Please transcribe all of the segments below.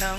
찢어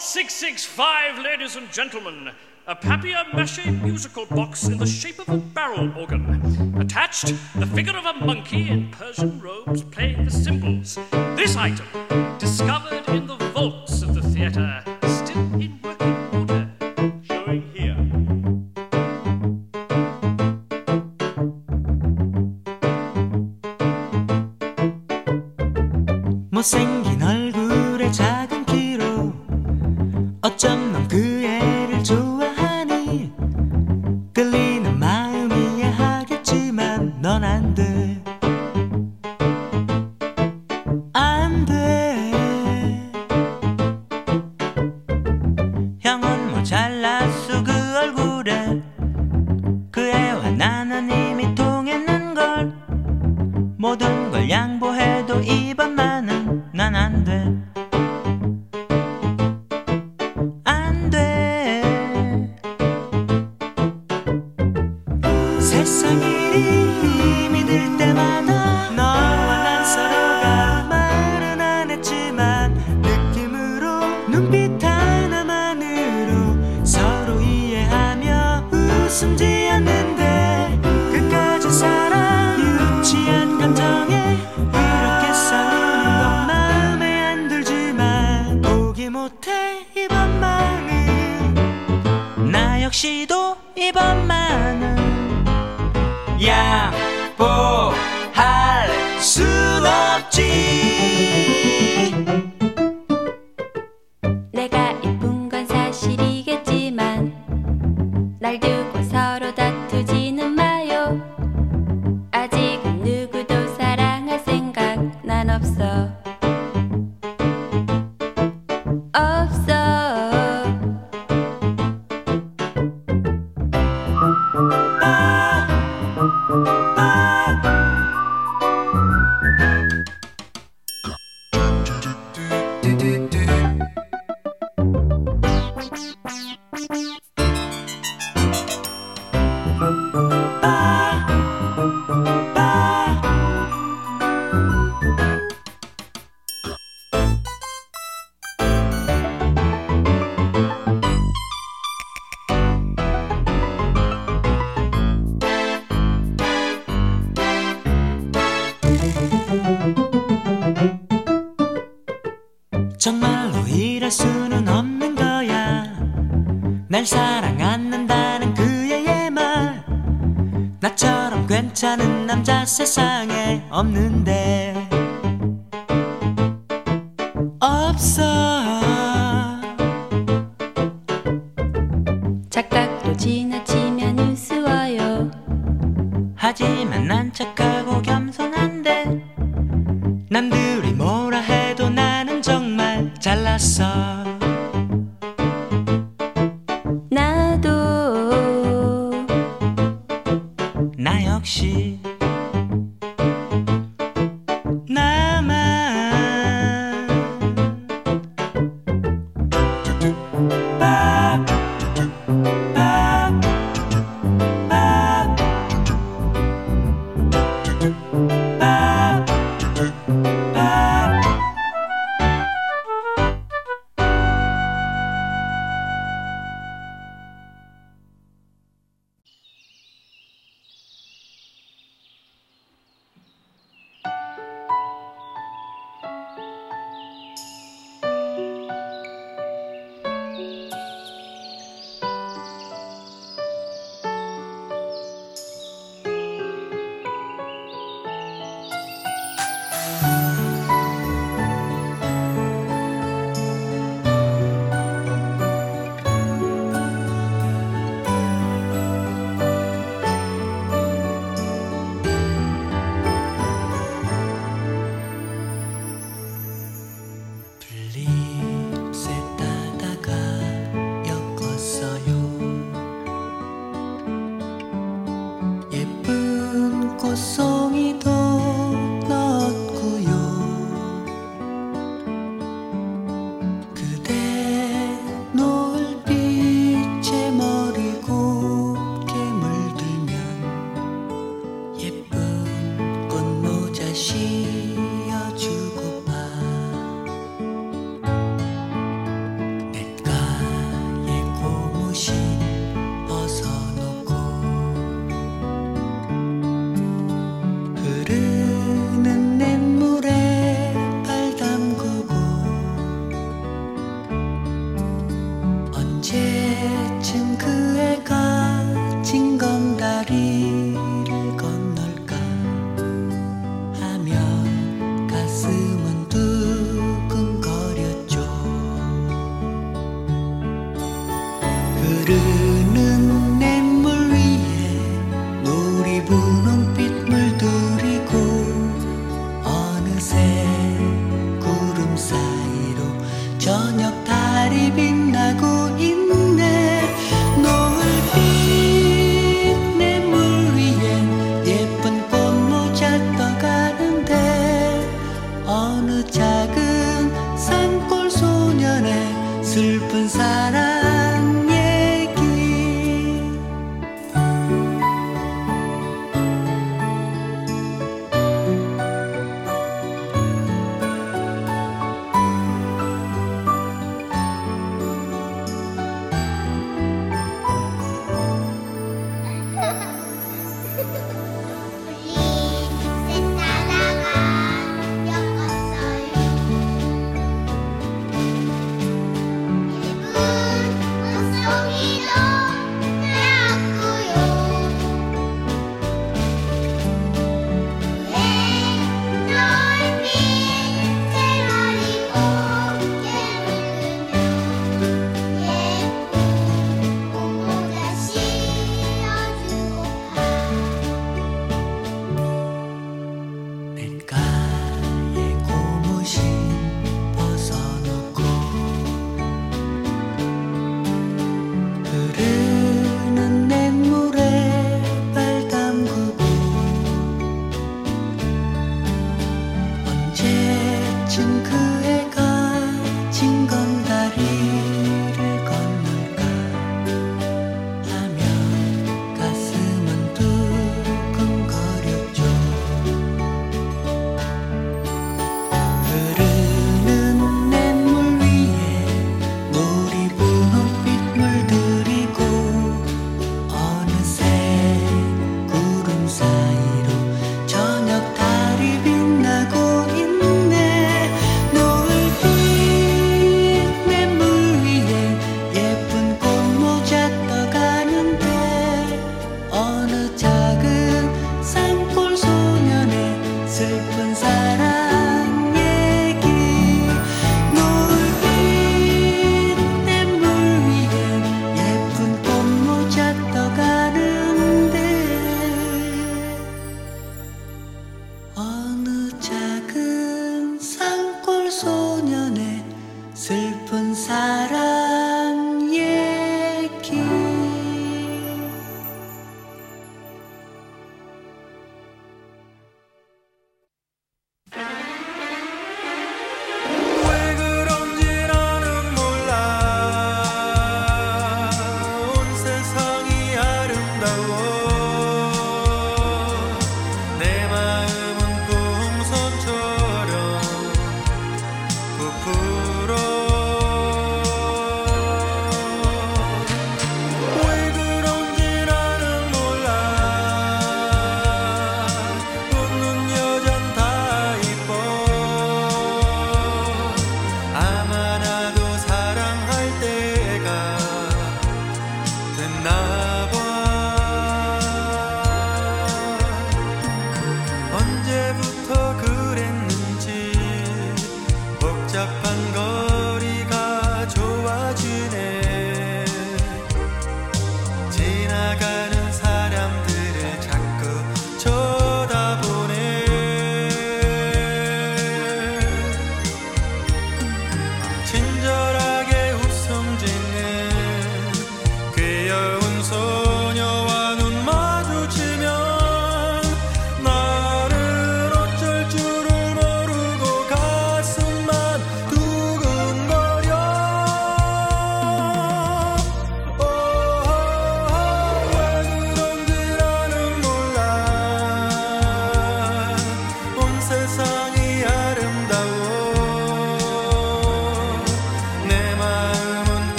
665, ladies and gentlemen, a papier mache musical box in the shape of a barrel organ. Attached, the figure of a monkey in Persian robes playing the cymbals. This item, discovered in the vaults of the theatre, still in people.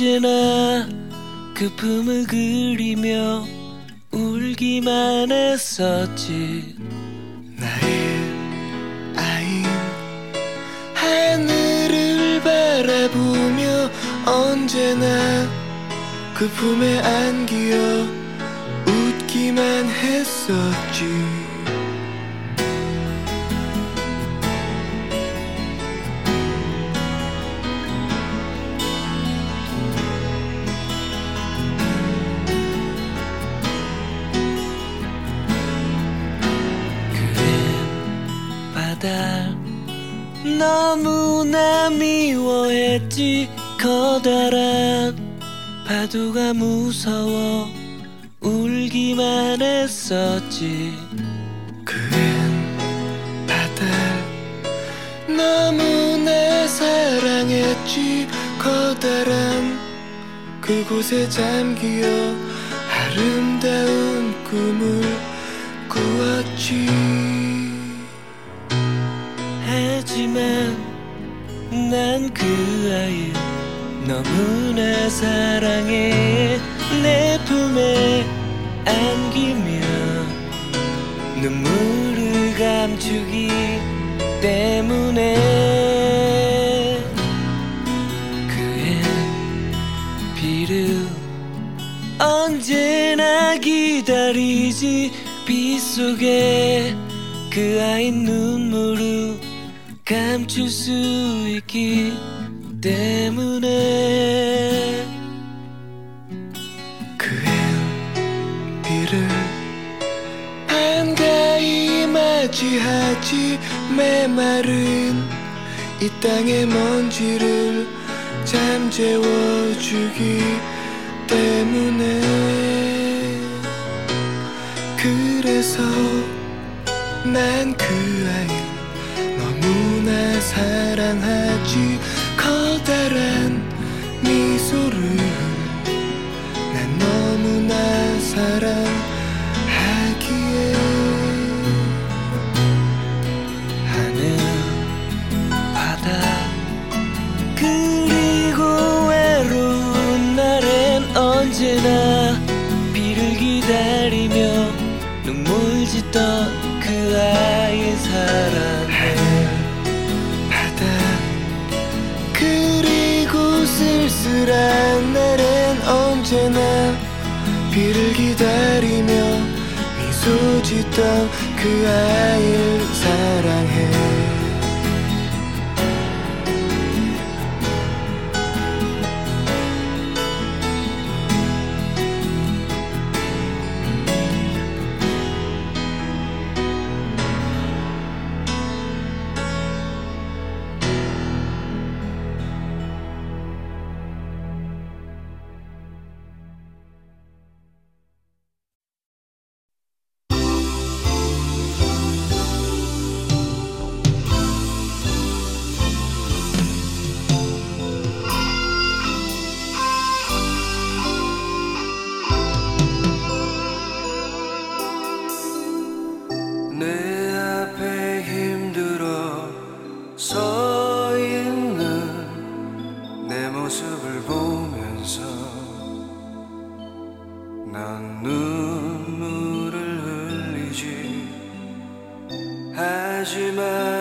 언 울기만 했었지. 그댄 바다 너무나 사랑했지. 커다란 그곳에 잠기어 아름다운 꿈을 꾸었지. 하지만 난 그 아이를 너무나 사랑해. 내 품에 안기며 눈물을 감추기 때문에 그의 비를 언제나 기다리지 빗속에 그 아이 눈물을 감출 수 있기 때문에 맞이하지 메마른 이 땅의 먼지를 잠재워주기 때문에. 그래서 난 그 아이를 너무나 사랑하지 커다란 미소를. 난 너무나 사랑 짓던 그 아이의 사랑해. 바다. 그리고 쓸쓸한 날엔 언제나 비를 기다리며 미소 짓던 그 아이를 하지만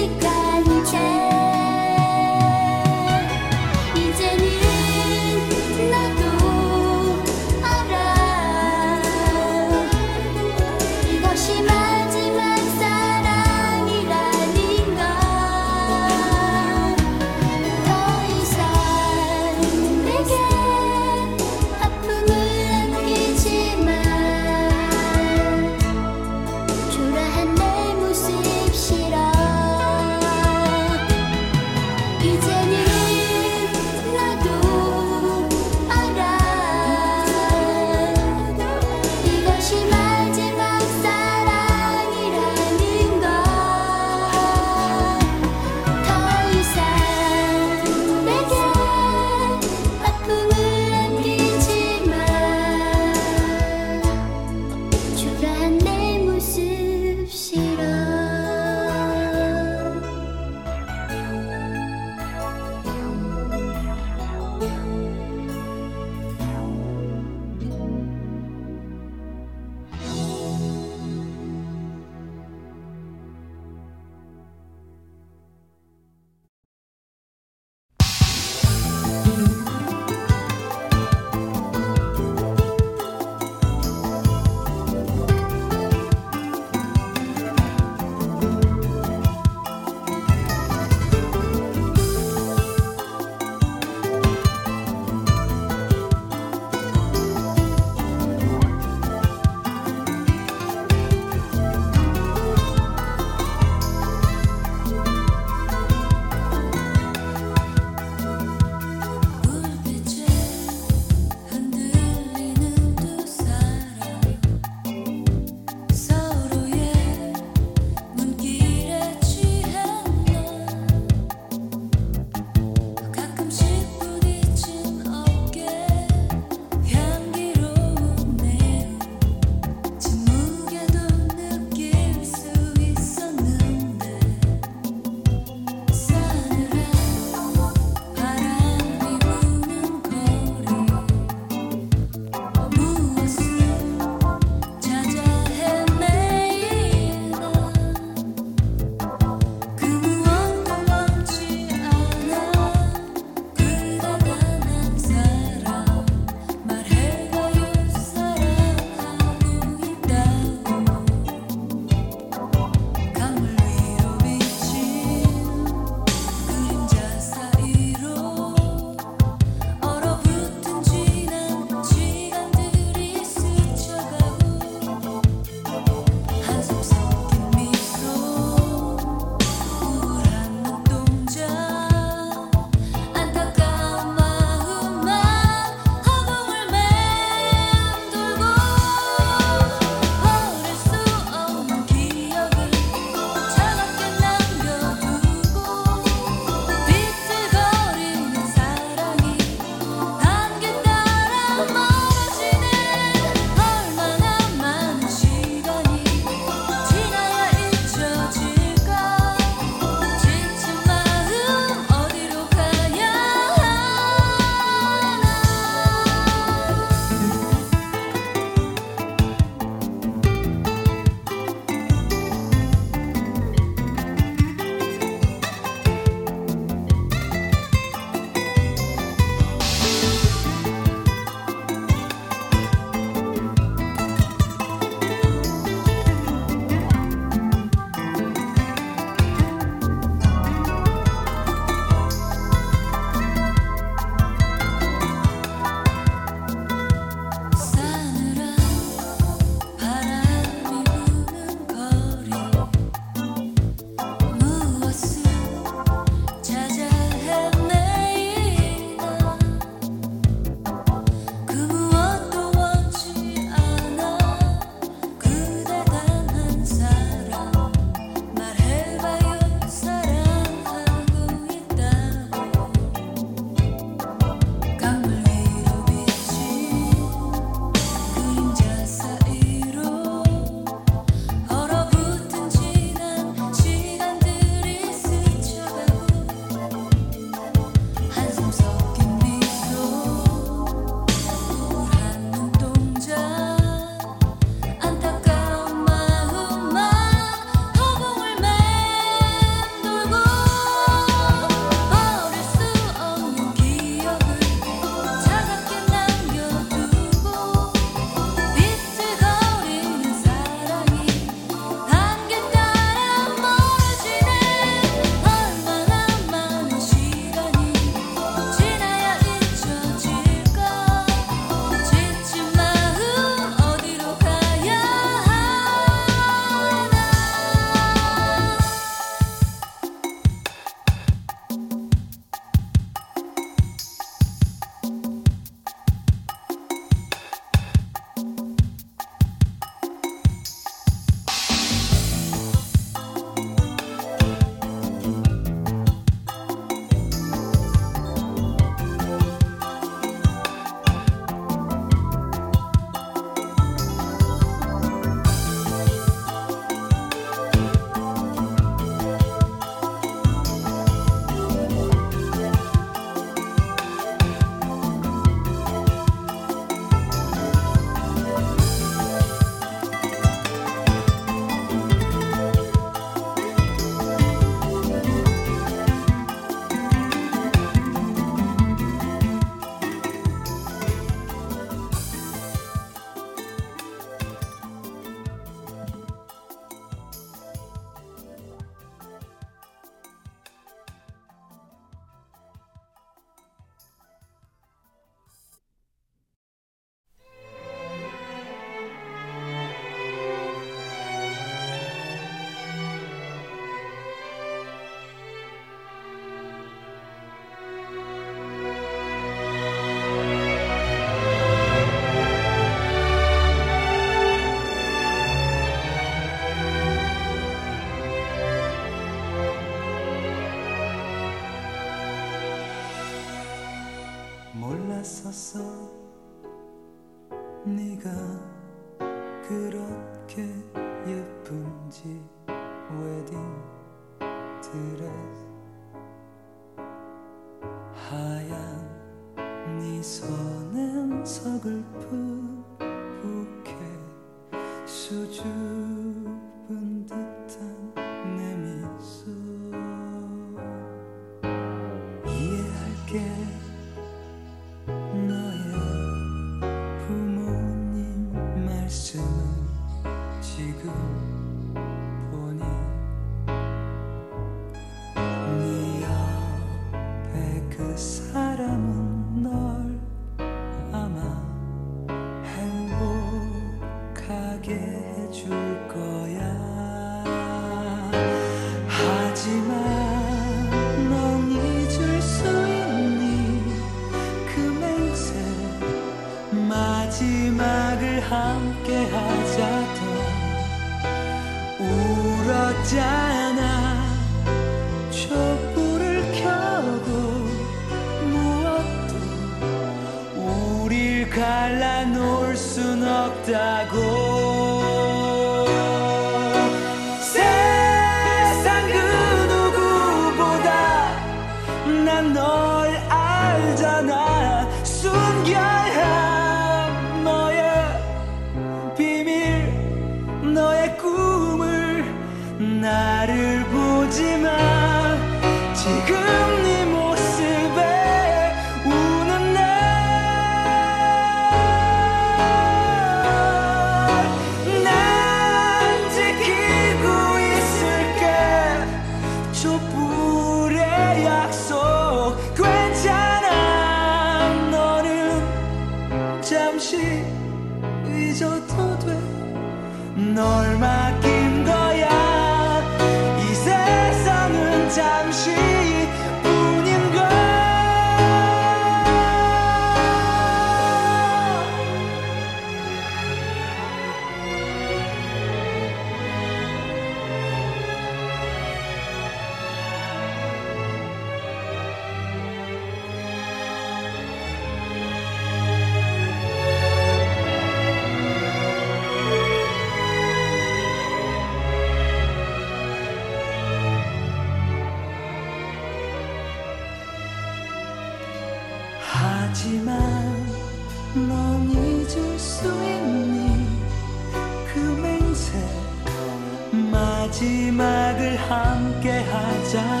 자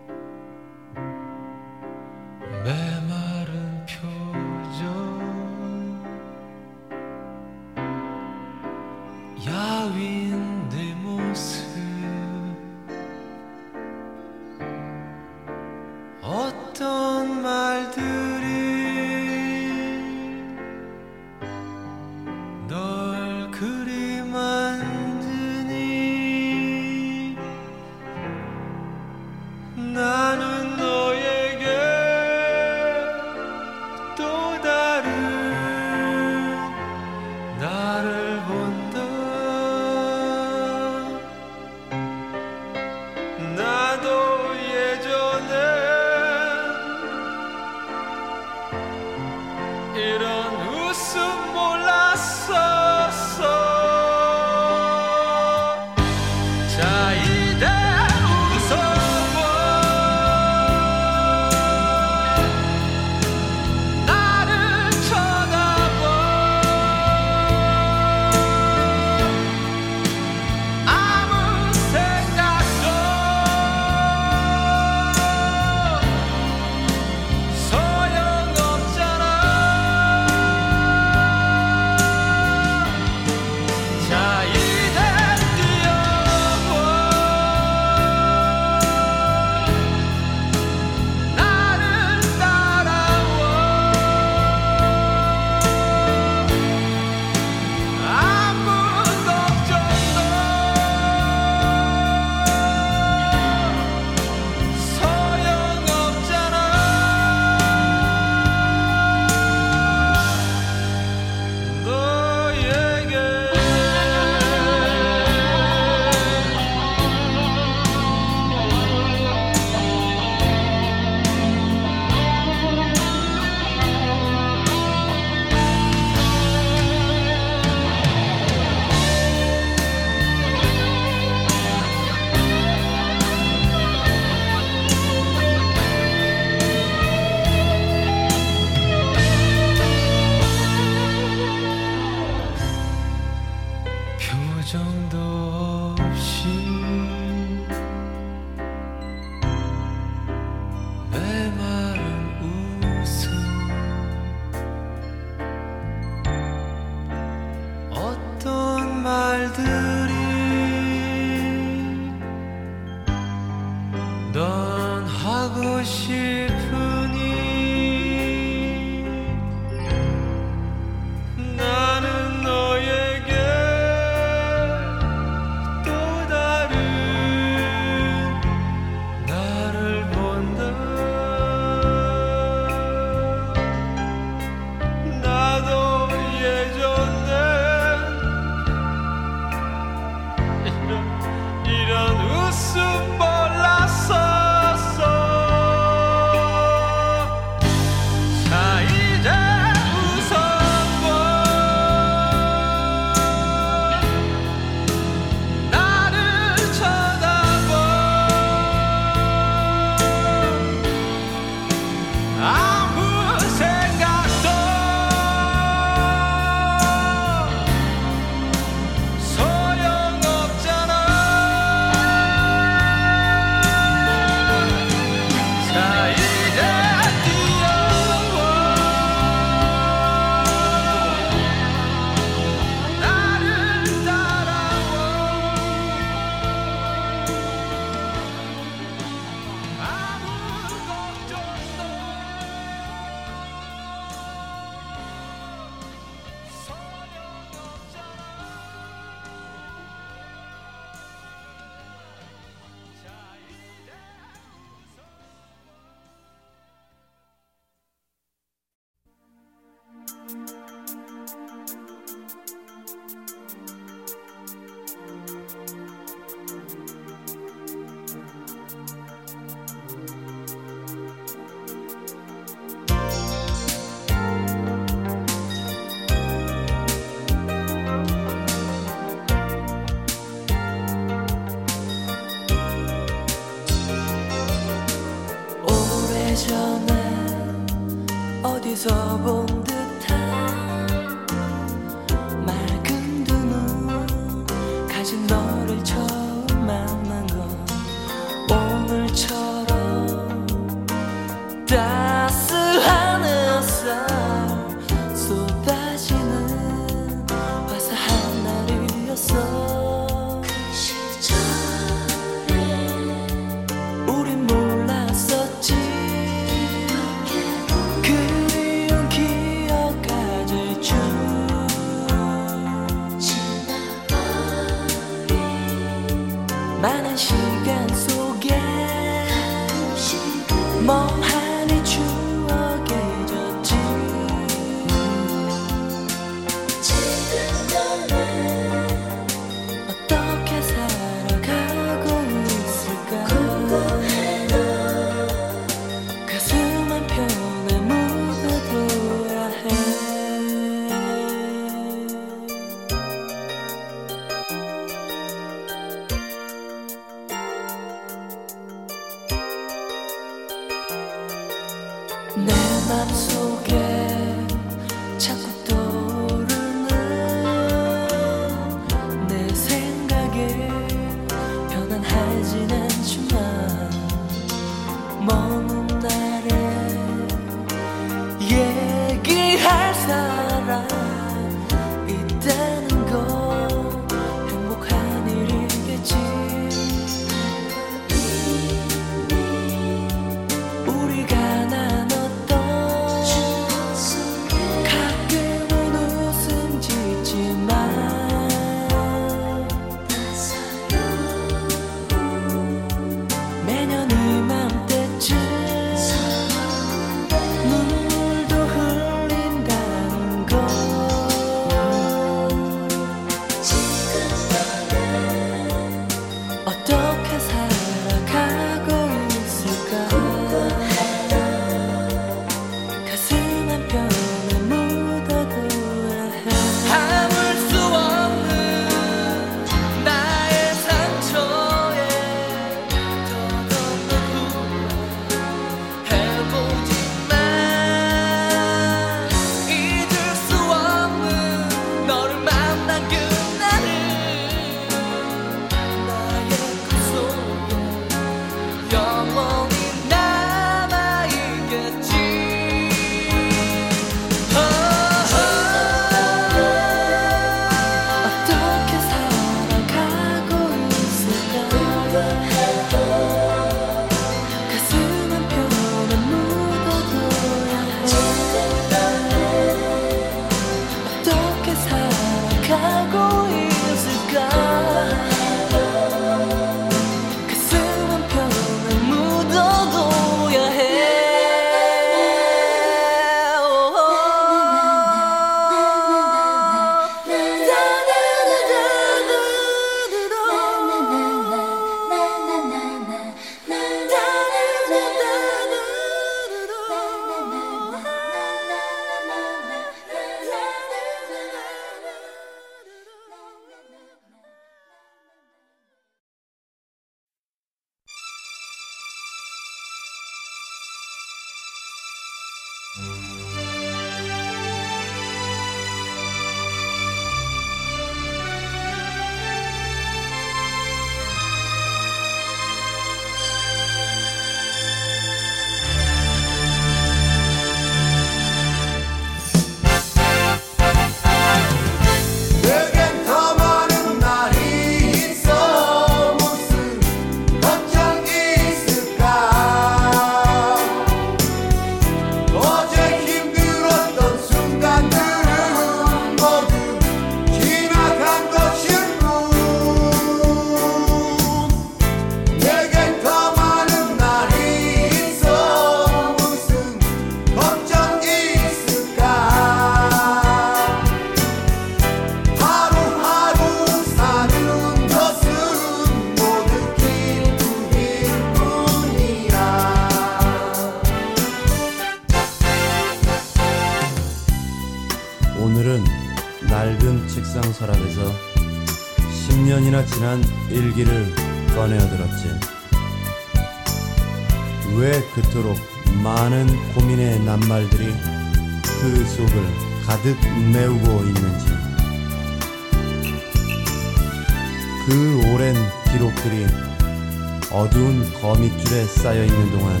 쌓여 있는 동안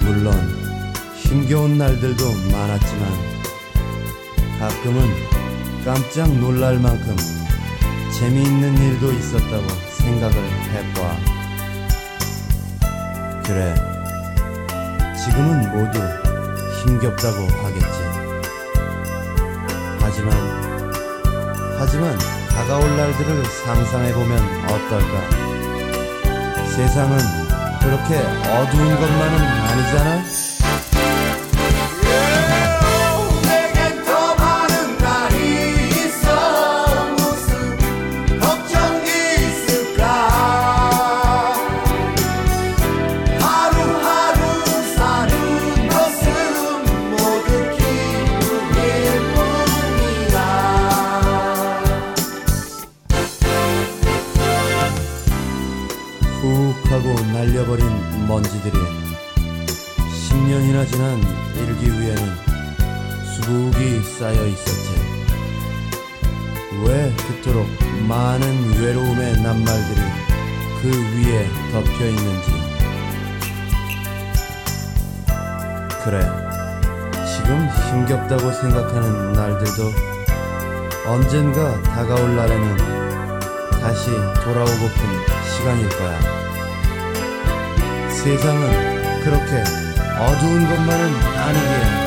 물론 힘겨운 날들도 많았지만 가끔은 깜짝 놀랄 만큼 재미있는 일도 있었다고 생각을 해봐. 그래, 지금은 모두 힘겹다고 하겠지. 하지만, 하지만 다가올 날들을 상상해보면 어떨까? 세상은 그렇게 어두운 것만은 아니잖아. 지금 힘겹다고 생각하는 날들도 언젠가 다가올 날에는 다시 돌아오고픈 시간일 거야. 세상은 그렇게 어두운 것만은 아니기에